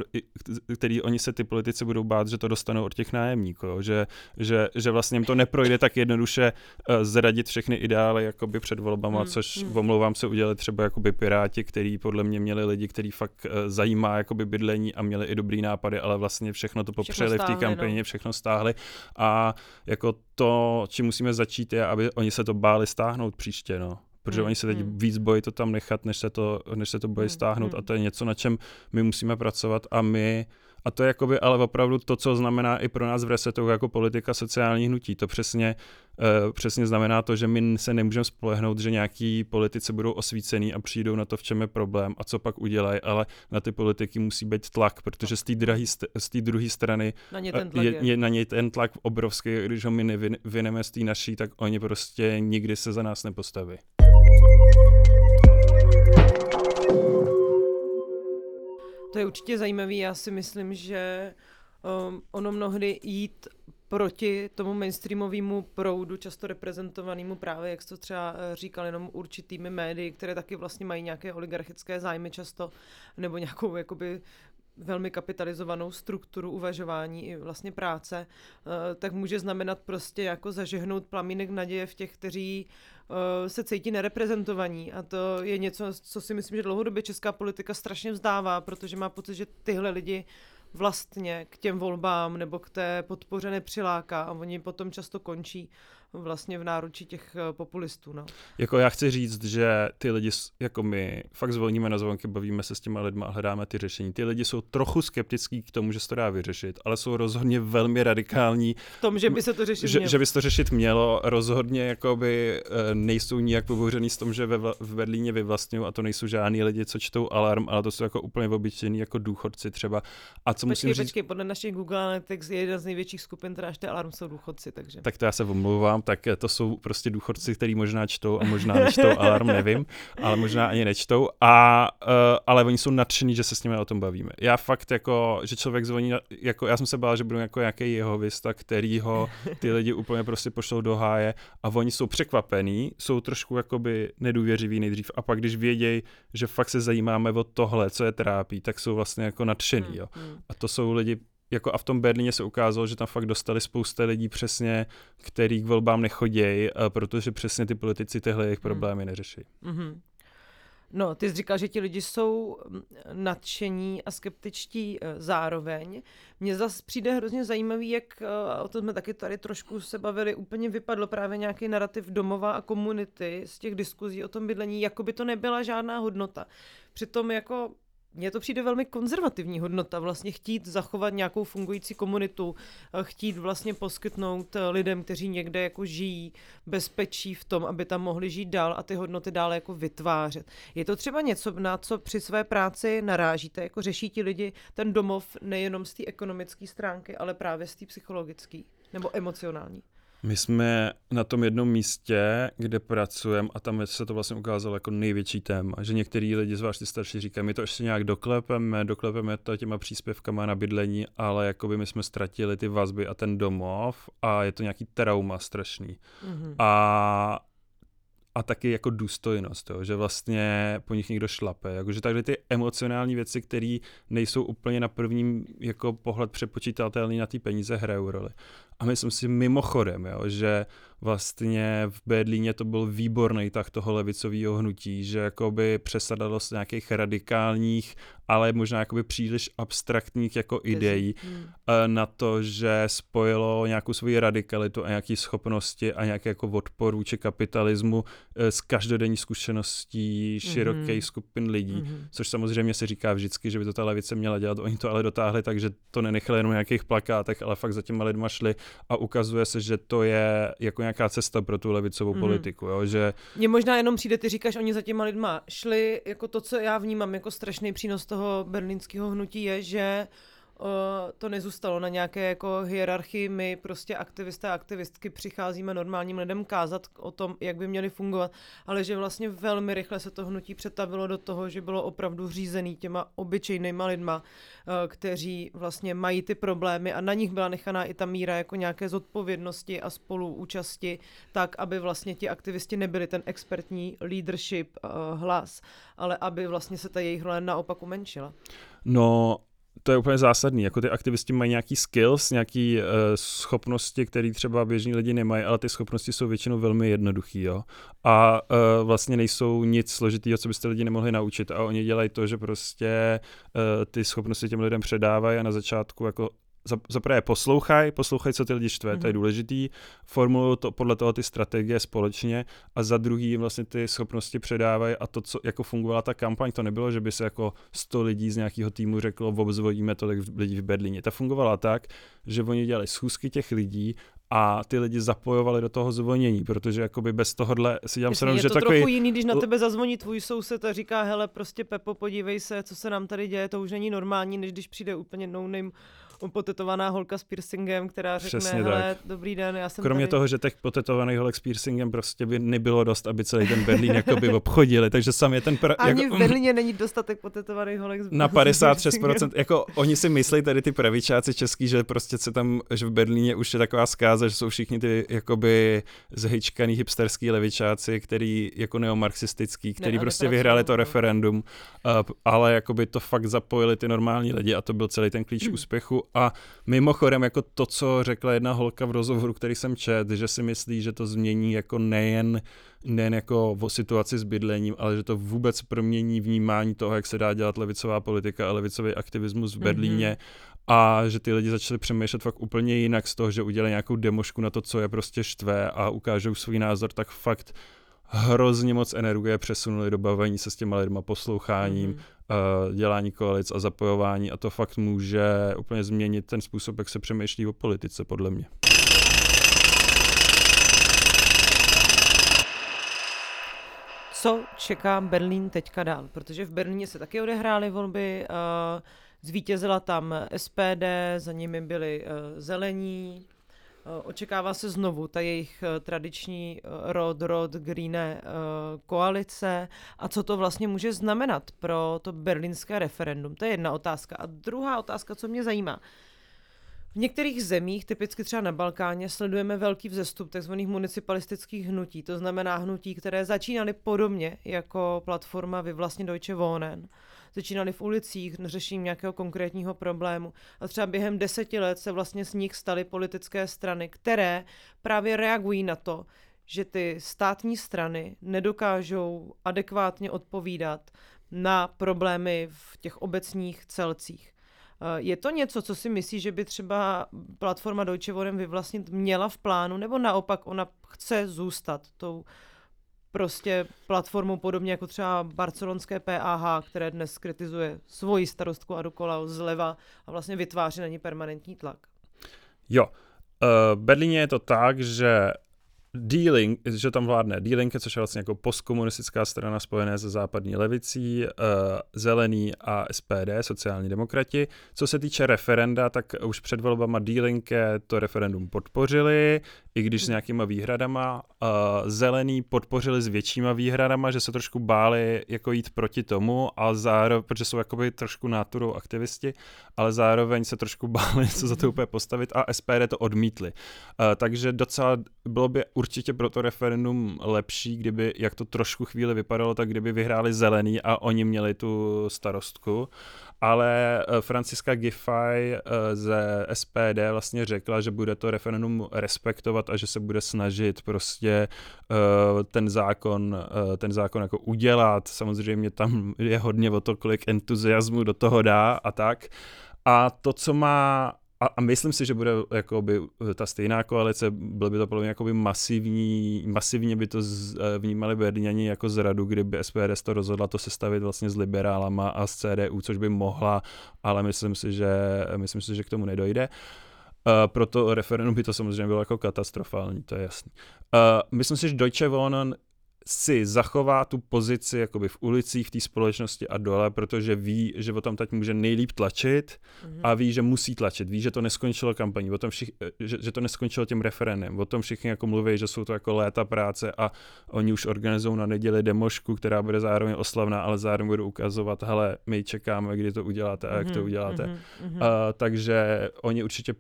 který oni se ty politici budou bát, že to dostanou od těch nájemníků, jo? Že, že, že vlastně jim to neprojde tak jednoduše uh, zradit všechny ideály jakoby před volbama, hmm. což hmm. omlouvám se udělali třeba jakoby Piráti, který podle mě měli lidi, který fakt uh, zajímá jakoby bydlení a měli i dobrý nápad nápady, ale vlastně všechno to popřeli všechno stáhli, v té kampani, no. všechno stáhli a jako to, čím musíme začít je, aby oni se to báli stáhnout příště, no protože hmm, oni se teď hmm. víc bojí to tam nechat, než se to, než se to bojí hmm, stáhnout hmm. a to je něco, na čem my musíme pracovat a my a to je jakoby ale opravdu to, co znamená i pro nás v Resetu jako politika sociální hnutí. To přesně, uh, přesně znamená to, že my se nemůžeme spolehnout, že nějaký politici budou osvícený a přijdou na to, v čem je problém a co pak udělají, ale na ty politiky musí být tlak, protože z té druhé strany na ně, ten tlak je, je na něj ten tlak obrovský, když ho my nevyneme z té naší, tak oni prostě nikdy se za nás nepostaví. To je určitě zajímavý. Já si myslím, že um, ono mnohdy jít proti tomu mainstreamovému proudu, často reprezentovanému právě, jak to třeba eh, říkal, jenom určitými médii, které taky vlastně mají nějaké oligarchické zájmy často, nebo nějakou jakoby velmi kapitalizovanou strukturu uvažování i vlastně práce, eh, tak může znamenat prostě jako zažehnout plamínek naděje v těch, kteří eh, se cítí nereprezentovaní. A to je něco, co si myslím, že dlouhodobě česká politika strašně vzdává, protože má pocit, že tyhle lidi vlastně k těm volbám nebo k té podpoře nepřiláká a oni potom často končí vlastně v náručí těch eh, populistů. No. Jako já chci říct, že ty lidi, jako my, fakt zvolníme na zvonky, bavíme se s těma lidma a hledáme ty řešení. Ty lidi jsou trochu skeptický k tomu, že se to dá vyřešit, ale jsou rozhodně velmi radikální. V tom, že by se to řešit že, mělo. Že by se to řešit mělo. Rozhodně jakoby eh, nejsou nijak pobouřený s tom, že ve, v Berlíně vyvlastňují a to nejsou žádní lidi, co čtou alarm, ale to jsou jako úplně obyčejní jako důchodci třeba. A co počkej, musím říct... Počkej, podle našich Google Analytics je jedna z největších skupin, která alarm, jsou důchodci, takže. Tak to já se omlouvám říkám, tak to jsou prostě důchodci, kteří možná čtou a možná nečtou alarm, nevím, ale možná ani nečtou. A, uh, ale oni jsou nadšení, že se s nimi o tom bavíme. Já fakt jako, že člověk zvoní, jako já jsem se bál, že budu jako nějaký jeho vista, který ho ty lidi úplně prostě pošlou do háje a oni jsou překvapení, jsou trošku jakoby nedůvěřiví nejdřív a pak když vědějí, že fakt se zajímáme o tohle, co je trápí, tak jsou vlastně jako nadšení, hmm, jo. Hmm. A to jsou lidi jako a v tom Berlíně se ukázalo, že tam fakt dostali spousta lidí přesně, který k volbám nechodějí, protože přesně ty politici tyhle jejich hmm. problémy neřeší. Mm-hmm. No, ty jsi říkal, že ti lidi jsou mm, nadšení a skeptičtí e, zároveň. Mně zase přijde hrozně zajímavý, jak, e, o tom jsme taky tady trošku se bavili, úplně vypadlo právě nějaký narrativ domova a komunity z těch diskuzí o tom bydlení, jako by to nebyla žádná hodnota. Přitom jako mně to přijde velmi konzervativní hodnota, vlastně chtít zachovat nějakou fungující komunitu, eh, chtít vlastně poskytnout eh, lidem, kteří někde jako žijí, bezpečí v tom, aby tam mohli žít dál a ty hodnoty dále jako vytvářet. Je to třeba něco, na co při své práci narážíte, jako řeší ti lidi ten domov nejenom z té ekonomické stránky, ale právě z té psychologické nebo emocionální? My jsme na tom jednom místě, kde pracujeme a tam se to vlastně ukázalo jako největší téma, že některý lidi, zvlášť ty starší, říkají, my to ještě nějak doklepeme, doklepeme to těma příspěvkama na bydlení, ale jakoby my jsme ztratili ty vazby a ten domov a je to nějaký trauma strašný. Mm-hmm. A a taky jako důstojnost, jo, že vlastně po nich někdo šlape. Jakože takhle ty emocionální věci, které nejsou úplně na prvním jako pohled přepočítatelné na ty peníze, hrajou roli. A myslím si mimochodem, jo, že vlastně v Berlíně to byl výborný tak toho levicového hnutí, že jakoby přesadalo z nějakých radikálních, ale možná jakoby příliš abstraktních jako ideí hmm. na to, že spojilo nějakou svoji radikalitu a nějaké schopnosti a nějaké jako odpor vůči kapitalismu eh, s každodenní zkušeností širokých hmm. skupin lidí, hmm. což samozřejmě se říká vždycky, že by to ta levice měla dělat, oni to ale dotáhli tak, že to nenechali jenom nějakých plakátech, ale fakt za těma lidma šli a ukazuje se, že to je jako nějaká cesta pro tu levicovou mm. politiku. Jo? Že... Mně možná jenom přijde, ty říkáš, oni za těma lidma šli, jako to, co já vnímám jako strašný přínos toho berlínského hnutí je, že to nezůstalo na nějaké jako hierarchii. My prostě aktivisté a aktivistky přicházíme normálním lidem kázat o tom, jak by měli fungovat, ale že vlastně velmi rychle se to hnutí přetavilo do toho, že bylo opravdu řízený těma obyčejnýma lidma, kteří vlastně mají ty problémy a na nich byla nechaná i ta míra jako nějaké zodpovědnosti a spoluúčasti, tak, aby vlastně ti aktivisti nebyli ten expertní leadership hlas, ale aby vlastně se ta jejich role naopak umenšila. No to je úplně zásadní. Jako ty aktivisti mají nějaký skills, nějaký uh, schopnosti, které třeba běžní lidi nemají, ale ty schopnosti jsou většinou velmi jednoduché. Jo? A uh, vlastně nejsou nic složitého, co byste lidi nemohli naučit. A oni dělají to, že prostě uh, ty schopnosti těm lidem předávají a na začátku jako za, prvé poslouchaj, poslouchaj, co ty lidi štve, mm-hmm. to je mhm. důležitý, formulují to podle toho ty strategie společně a za druhý vlastně ty schopnosti předávají a to, co jako fungovala ta kampaň, to nebylo, že by se jako 100 lidí z nějakého týmu řeklo, obzvodíme tolik lidí v Berlíně. Ta fungovala tak, že oni dělali schůzky těch lidí a ty lidi zapojovali do toho zvonění, protože jakoby bez tohohle si dělám se že to takový... trochu jiný, když na tebe zazvoní tvůj soused a říká, hele, prostě Pepo, podívej se, co se nám tady děje, to už není normální, než když přijde úplně no-name potetovaná holka s piercingem, která řekne, Přesně hele, tak. dobrý den, já jsem Kromě tady... toho, že těch potetovaných holek s piercingem prostě by nebylo dost, aby celý ten Berlín jakoby obchodili, takže sam je ten... Pra... Ani jako... v Berlíně není dostatek potetovaných holek s Na 56%, jako oni si myslí tady ty pravičáci český, že prostě se tam, že v Berlíně už je taková zkáza, že jsou všichni ty jakoby zhyčkaný hipsterský levičáci, který jako neomarxistický, který ne, prostě vyhráli to referendum, uh, ale jakoby to fakt zapojili ty normální lidi a to byl celý ten klíč úspěchu a mimochodem, jako to, co řekla jedna holka v rozhovoru, který jsem čet, že si myslí, že to změní jako nejen nejen jako o situaci s bydlením, ale že to vůbec promění vnímání toho, jak se dá dělat levicová politika a levicový aktivismus v Berlíně mm-hmm. a že ty lidi začali přemýšlet fakt úplně jinak z toho, že udělají nějakou demošku na to, co je prostě štve a ukážou svůj názor, tak fakt hrozně moc energie přesunuli do bavení se s těma lidma, posloucháním, mm-hmm. Dělání koalic a zapojování a to fakt může úplně změnit ten způsob, jak se přemýšlí o politice, podle mě. Co čeká Berlín teďka dál? Protože v Berlíně se taky odehrály volby, zvítězila tam SPD, za nimi byli zelení, Eh, očekává se znovu ta jejich eh, tradiční eh, rod, rod, greené koalice a co to vlastně může znamenat pro to berlínské referendum. To je jedna otázka. A druhá otázka, co mě zajímá. V některých zemích, typicky třeba na Balkáně, sledujeme velký vzestup tzv. municipalistických hnutí, to znamená hnutí, které začínaly podobně jako platforma Vy vlastně Deutsche Wohnen začínali v ulicích, řešením nějakého konkrétního problému. A třeba během deseti let se vlastně z nich staly politické strany, které právě reagují na to, že ty státní strany nedokážou adekvátně odpovídat na problémy v těch obecních celcích. Eh, je to něco, co si myslí, že by třeba platforma Deutsche Wohnen vyvlastnit měla v plánu, nebo naopak ona chce zůstat tou prostě platformou podobně jako třeba barcelonské PAH, které dnes kritizuje svoji starostku a dokola zleva a vlastně vytváří na ní permanentní tlak. Jo, v Berlíně je to tak, že D-Link, že tam vládne D-Link, což je vlastně jako postkomunistická strana spojené se západní levicí, uh, zelený a SPD, sociální demokrati. Co se týče referenda, tak už před volbama D-Link to referendum podpořili, i když s hmm. nějakýma výhradama. Uh, zelený podpořili s většíma výhradama, že se trošku báli jako jít proti tomu, a zároveň, protože jsou jakoby trošku náturou aktivisti, ale zároveň se trošku báli se za to úplně postavit a SPD to odmítli. Uh, takže docela bylo by určitě pro to referendum lepší, kdyby, jak to trošku chvíli vypadalo, tak kdyby vyhráli zelený a oni měli tu starostku. Ale eh, Franciska Giffey eh, ze SPD vlastně řekla, že bude to referendum respektovat a že se bude snažit prostě eh, ten zákon, ten zákon jako udělat. Samozřejmě tam je hodně o to, kolik entuziasmu do toho dá a tak. A to, co má a, a myslím si, že bude jakoby ta stejná koalice, byl by to podle mě jakoby masivní, masivně by to z, eh, vnímali Berlíňani jako zradu, kdyby SPD to rozhodla to sestavit vlastně s liberálama a s CDU, což by mohla, ale myslím si, že, myslím si, že k tomu nedojde. Uh, proto referendum by to samozřejmě bylo jako katastrofální, to je jasný. Uh, myslím si, že Deutsche Wohnen si zachová tu pozici jakoby v ulicích, v té společnosti a dole, protože ví, že o tom teď může nejlíp tlačit mm-hmm. a ví, že musí tlačit. Ví, že to neskončilo kampaní, o tom všich, že, že to neskončilo tím referendem. O tom všichni jako mluví, že jsou to jako léta práce a oni už organizují na neděli demošku, která bude zároveň oslavná, ale zároveň budou ukazovat, hele, my čekáme, kdy to uděláte a jak mm-hmm. to mhm, uděláte. Mm-hmm. Uh, takže oni určitě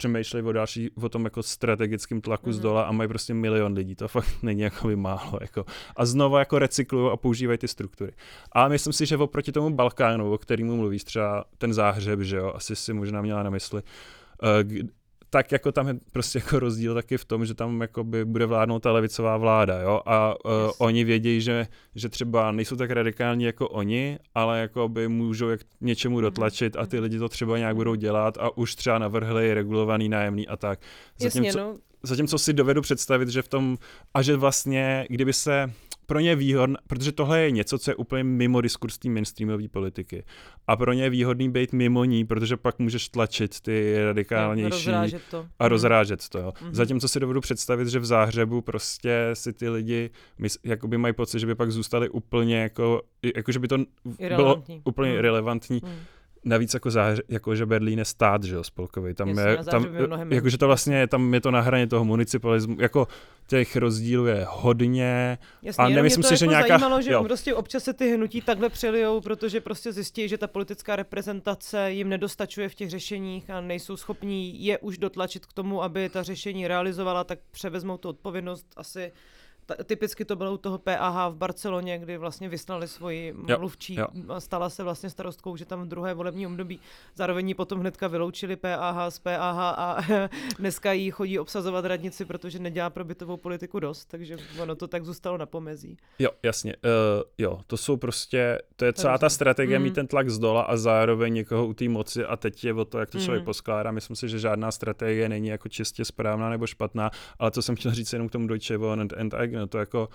přemýšleli o další, o tom jako strategickém tlaku mm-hmm. z mhm. dola a mají prostě milion lidí, to fakt není jako by málo. Jako. A znovu jako recyklují a používají ty struktury. A myslím si, že oproti tomu Balkánu, o kterému mluvíš, třeba ten záhřeb, že jo, asi si možná měla na mysli, eh, tak jako tam je prostě jako rozdíl taky v tom, že tam jako by bude vládnout ta levicová vláda, jo, a uh, yes. oni vědí, že, že třeba nejsou tak radikální jako oni, ale jako by můžou jak něčemu mhm. dotlačit a ty mhm. lidi to třeba nějak budou dělat a už třeba navrhli regulovaný nájemný a tak. Zatímco, Jasně, no. zatímco si dovedu představit, že v tom, a že vlastně, kdyby se pro ně výhodné, protože tohle je něco, co je úplně mimo diskurs té mainstreamové politiky. A pro ně je výhodný být mimo ní, protože pak můžeš tlačit ty radikálnější a rozrážet to. A rozrážet to jo. Mm-hmm. Zatímco si dovedu představit, že v záhřebu prostě si ty lidi jakoby mají pocit, že by pak zůstali úplně jako, jako že by to bylo úplně mm. relevantní. Mm navíc jako, zář, jako že Berlín je stát, že jo, spolkový. Tam Jasně, je, tam, jako, že to vlastně, tam je to na hraně toho municipalismu, jako těch rozdílů je hodně. Jasně, a nemyslím si, jako že nějaká... zajímalo, že jo. prostě občas se ty hnutí takhle přelijou, protože prostě zjistí, že ta politická reprezentace jim nedostačuje v těch řešeních a nejsou schopní je už dotlačit k tomu, aby ta řešení realizovala, tak převezmou tu odpovědnost asi typicky to bylo u toho PAH v Barceloně, kdy vlastně vyslali svoji mluvčí jo, jo. a stala se vlastně starostkou, že tam v druhé volební období zároveň ji potom hnedka vyloučili PAH z PAH a dneska jí chodí obsazovat radnici, protože nedělá pro bytovou politiku dost, takže ono to tak zůstalo na pomezí. Jo, jasně. Uh, jo, to jsou prostě, to je celá ta strategie mm. mít ten tlak z dola a zároveň někoho u té moci a teď je o to, jak to člověk mm. poskládá. Myslím si, že žádná strategie není jako čistě správná nebo špatná, ale co jsem chtěl říct jenom k tomu Deutsche Wohnen and, no to jako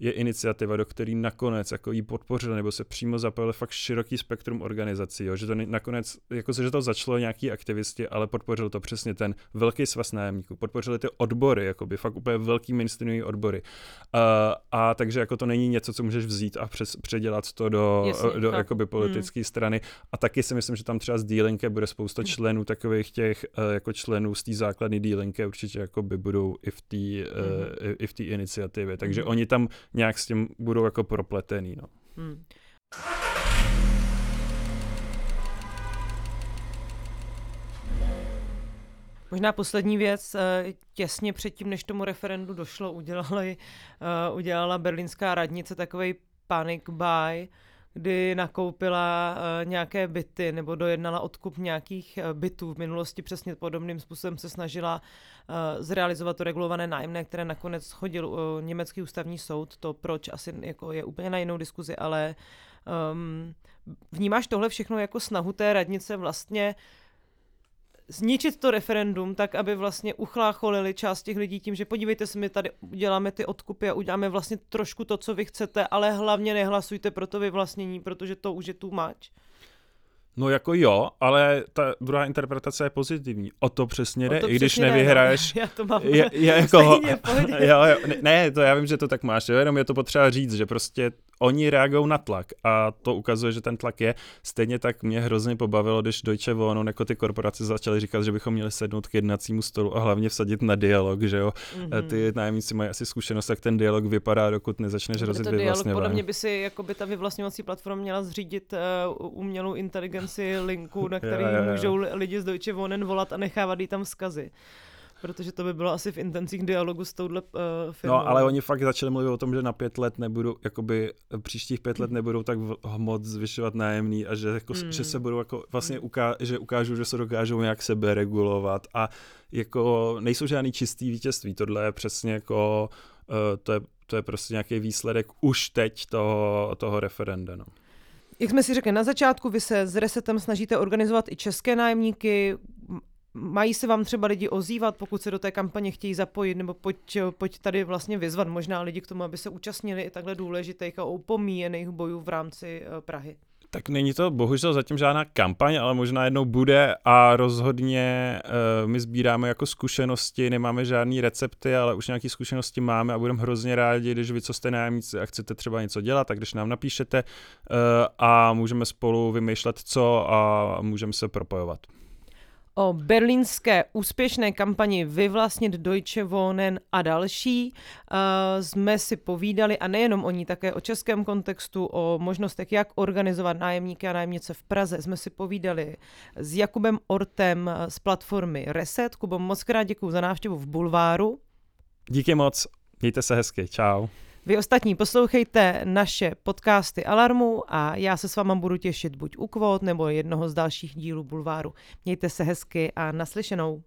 je iniciativa, do které nakonec jako jí podpořili nebo se přímo zapojili fakt široký spektrum organizací, jo? že to nakonec, jako se, že to začalo nějaký aktivisti, ale podpořil to přesně ten velký svaz nájemníků, podpořili ty odbory, jakoby fakt úplně velký mainstreamový odbory. Uh, a takže jako to není něco, co můžeš vzít a přes, předělat to do, Jasně, do jakoby politické hmm. strany. A taky si myslím, že tam třeba z dílenky bude spousta členů takových těch, uh, jako členů z té základní dílenky určitě jako by budou i v té uh, i v té iniciativě. Takže hmm. oni tam nějak s tím budou jako propletený. No. Hmm. Možná poslední věc, eh, těsně předtím, než tomu referendu došlo, udělali, uh, udělala berlínská radnice takový panic buy, kdy nakoupila uh, nějaké byty nebo dojednala odkup nějakých bytů. V minulosti přesně podobným způsobem se snažila zrealizovat to regulované nájemné, které nakonec schodil uh, německý ústavní soud. To proč asi jako je úplně na jinou diskuzi, ale um, vnímáš tohle všechno jako snahu té radnice vlastně zničit to referendum tak, aby vlastně uchlácholili část těch lidí tím, že podívejte se, my tady uděláme ty odkupy a uděláme vlastně trošku to, co vy chcete, ale hlavně nehlasujte pro to vyvlastnění, protože to už je tu mač. No jako jo, ale ta druhá interpretace je pozitivní. O to přesně jde, to i když no. nevyhraješ. Já to mám Je, je jako, stejně, jo, jo, ne- ne, to já vím, že to tak máš, jo, jenom je to potřeba říct, že prostě oni reagují na tlak a to ukazuje, že ten tlak je. Stejně tak mě hrozně pobavilo, když Deutsche Wohnen jako ty korporace začaly říkat, že bychom měli sednout k jednacímu stolu a hlavně vsadit na dialog, že jo. Mhm. Ty nájemníci mají asi zkušenost, jak ten dialog vypadá, dokud nezačneš to dialog, podle vyvlastňování. mě by si jako by ta vyvlastňovací platforma měla zřídit uh, umělou inteligenci linku, na který Jo, jo, jo. můžou li- lidi z Deutsche Wohnen volat a nechávat jí tam vzkazy. Protože to by bylo asi v intencích dialogu s touhle uh, firmou. No, ale oni fakt začali mluvit o tom, že na pět let nebudou, jakoby příštích pět let nebudou tak v- moc zvyšovat nájemný a že, jako, Hmm. že se budou jako vlastně uká, že ukážou, že se dokážou nějak sebe regulovat a jako nejsou žádný čistý vítězství. Tohle je přesně jako, uh, to je, to je prostě nějaký výsledek už teď toho, toho referenda. No. Jak jsme si řekli na začátku, vy se s Resetem snažíte organizovat i české nájemníky. Mají se vám třeba lidi ozývat, pokud se do té kampaně chtějí zapojit, nebo pojď, pojď tady vlastně vyzvat možná lidi k tomu, aby se účastnili i takhle důležitých a opomíjených bojů v rámci eh, Prahy. Tak není to bohužel zatím žádná kampaň, ale možná jednou bude a rozhodně uh, my sbíráme jako zkušenosti, nemáme žádný recepty, ale už nějaké zkušenosti máme a budeme hrozně rádi, když vy, co jste nájemníci a chcete třeba něco dělat, tak když nám napíšete uh, a můžeme spolu vymýšlet co a můžeme se propojovat. O berlínské úspěšné kampani Vyvlastnit Deutsche Wohnen a další uh, jsme si povídali a nejenom o ní, také o českém kontextu, o možnostech, jak organizovat nájemníky a nájemnice v Praze. Jsme si povídali s Jakubem Ortem eh, z platformy Reset. Kubo, moc krát děkuji za návštěvu v Bulváru. Díky moc, mějte se hezky, čau. Vy ostatní poslouchejte naše podcasty Alarmu a já se s váma budu těšit buď u kvót nebo jednoho z dalších dílů Bulváru. Mějte se hezky a naslyšenou.